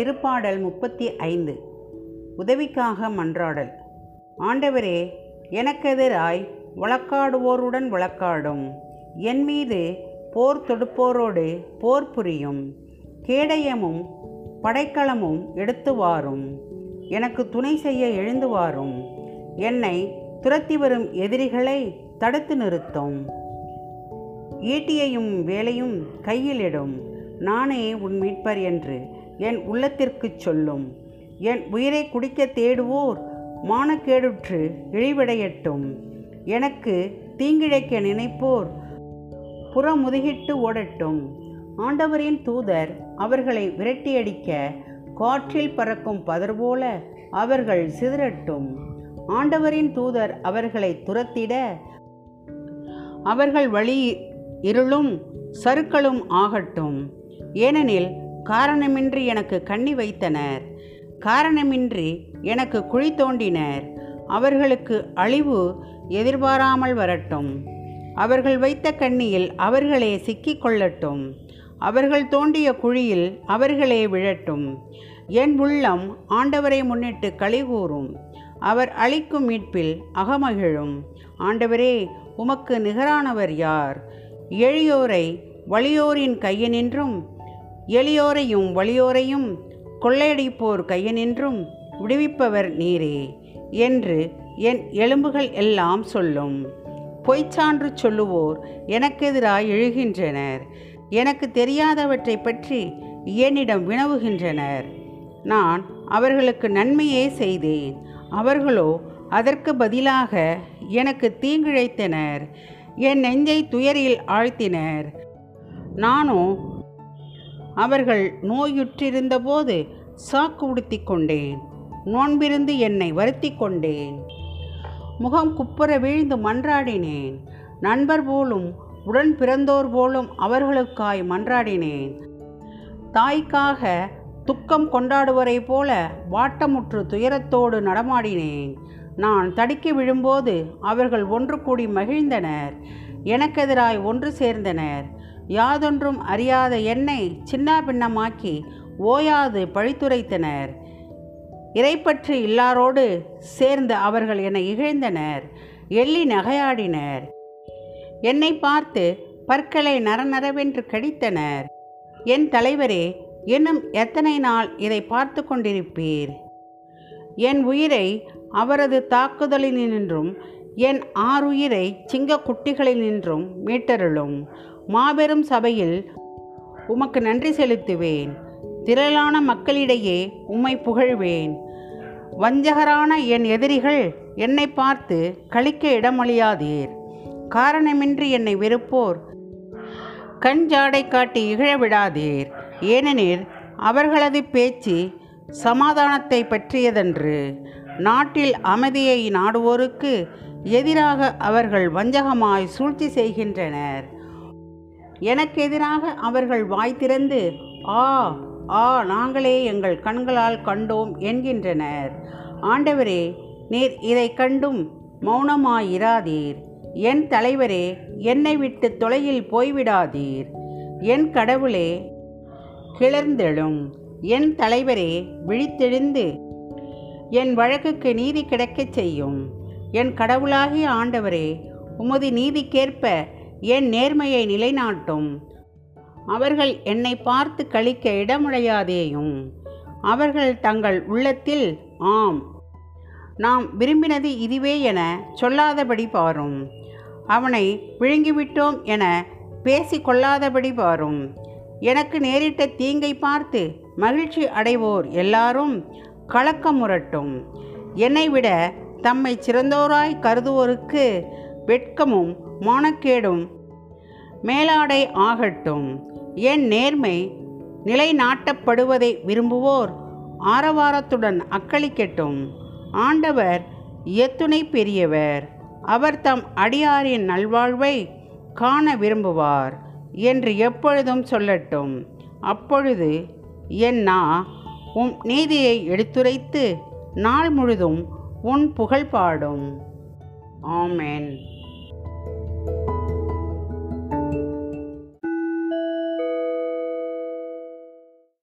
திருப்பாடல் முப்பத்தி ஐந்து. உதவிக்காக மன்றாடல். ஆண்டவரே எனக்கெதிராய் வழக்காடுவோருடன் வழக்காடும். என் மீது போர் தொடுப்போரோடு போர் புரியும். கேடயமும் படைக்கலமும் எடுத்து வாரும். எனக்கு துணை செய்ய எழுந்து வாரும். என்னை துரத்தி வரும் எதிரிகளை தடுத்து நிறுத்தும். ஈட்டியையும் வேலையும் கையிலிடும் நானே உன் மீட்பர் என்று என் உள்ளத்திற்குச் சொல்லும். என் உயிரை குடிக்க தேடுவோர் மானக்கேடுற்று இழிவடையட்டும். எனக்கு தீங்கிழைக்க நினைப்போர் புறமுதுகிட்டு ஓடட்டும். ஆண்டவரின் தூதர் அவர்களை விரட்டியடிக்க காற்றில் பறக்கும் பதர் போல அவர்கள் சிதறட்டும். ஆண்டவரின் தூதர் அவர்களை துரத்திட அவர்கள் வழி இருளும் சருக்களும் ஆகட்டும். ஏனெனில் காரணமின்றி எனக்கு கண்ணி வைத்தனர். காரணமின்றி எனக்கு குழி தோண்டினர். அவர்களுக்கு அழிவு எதிர்பாராமல் வரட்டும். அவர்கள் வைத்த கண்ணியில் அவர்களே சிக்கிக் கொள்ளட்டும். அவர்கள் தோண்டிய குழியில் அவர்களே விழட்டும். என் உள்ளம் ஆண்டவரை முன்னிட்டு களிகூறும் அவர் அளிக்கும் மீட்பில் அகமகிழும். ஆண்டவரே உமக்கு நிகரானவர் யார்? எளியோரை வலியோரின் கையனின்றும் எளியோரையும் வலியோரையும் கொள்ளையடிப்போர் கையனின்றும் விடுவிப்பவர் நீரே என்று என் எலும்புகள் எல்லாம் சொல்லும். பொய்ச்சான்று சொல்லுவோர் எனக்கெதிராய் எழுகின்றனர். எனக்கு தெரியாதவற்றை பற்றி என்னிடம் வினவுகின்றனர். நான் அவர்களுக்கு நன்மையே செய்தேன். அவர்களோ அதற்கு பதிலாக எனக்கு தீங்கிழைத்தனர். என் நெஞ்சை துயரில் ஆழ்த்தினர். நானோ அவர்கள் நோயுற்றிருந்தபோது சாக்கு உடுத்தி கொண்டேன் நோன்பிருந்து என்னை வருத்தி கொண்டேன் முகம் குப்புற வீழ்ந்து மன்றாடினேன். நண்பர் போலும் உடன் பிறந்தோர் போலும் அவர்களுக்காய் மன்றாடினேன். தாய்க்காக துக்கம் கொண்டாடுவரை போல வாட்டமுற்று துயரத்தோடு நடமாடினேன். நான் தடுக்கி விழும்போது அவர்கள் ஒன்று கூடி மகிழ்ந்தனர். எனக்கெதிராய் ஒன்று சேர்ந்தனர். யாதொன்றும் அறியாத என்னை சின்னாபின்னமாக்கி ஓயாது பழித்துரைத்தனர். இறைப்பற்று இல்லாரோடு சேர்ந்து அவர்கள் என்னை இகழ்ந்தனர் எள்ளி நகையாடினர். என்னை பார்த்து பற்களை நரநரவென்று கடித்தனர். என் தலைவரே இன்னும் எத்தனை நாள் இதை பார்த்து கொண்டிருப்பீர்? என் உயிரை அவரது தாக்குதலினின்றும் என் ஆறுயிரை சிங்க குட்டிகளினின்றும் மீட்டருளும். மாபெரும் சபையில் உமக்கு நன்றி செலுத்துவேன். திரளான மக்களிடையே உம்மை புகழ்வேன். வஞ்சகரான என் எதிரிகள் என்னை பார்த்து கழிக்க இடமளியாதீர் காரணமின்றி என்னை வெறுப்போர். கண் ஜாடை காட்டி இகழ விடாதீர். ஏனெனில் அவர்களது பேச்சு சமாதானத்தை பற்றியதன்று. நாட்டில் அமைதியை நாடுவோருக்கு எதிராக அவர்கள் வஞ்சகமாய் சூழ்ச்சி செய்கின்றனர். எனக்கு எதிராக அவர்கள் வாய் திறந்து ஆ ஆ நாங்களே எங்கள் கண்களால் கண்டோம் என்கின்றனர். ஆண்டவரே நீர் இதை கண்டும் மௌனமாயிராதீர். என் தலைவரே என்னை விட்டு தொலையில் போய்விடாதீர். என் கடவுளே கிளர்ந்தெழும். என் தலைவரே விழித்தெழுந்து. என் வழக்குக்கு நீதி கிடைக்கச் செய்யும். என் கடவுளாகிய ஆண்டவரே உமது நீதிக்கேற்ப என் நேர்மையை நிலைநாட்டும். அவர்கள் என்னை பார்த்து கழிக்க இடமுடையாதேயும். அவர்கள் தங்கள் உள்ளத்தில் ஆம் நாம் விரும்பினது இதுவே என சொல்லாதபடி பாரும். அவனை விழுங்கிவிட்டோம் என பேசி கொள்ளாதபடி பாரும். எனக்கு நேரிட்ட தீங்கை பார்த்து மகிழ்ச்சி அடைவோர் எல்லாரும் கலக்கமுரட்டும் என்னை விட தம்மை சிறந்தோராய் கருதுவோருக்கு வெட்கமும் மானக்கேடும். மேலாடை ஆகட்டும். என் நேர்மை நிலைநாட்டப்படுவதை விரும்புவோர் ஆரவாரத்துடன் அக்களிக்கட்டும். ஆண்டவர் எத்துணை பெரியவர். அவர் தம் அடியாரின் நல்வாழ்வை காண விரும்புவார் என்று எப்பொழுதும் சொல்லட்டும். அப்பொழுது என் நா உம் நீதியை எடுத்துரைத்து நாள் முழுதும் உன் புகழ் பாடும். ஆமேன்.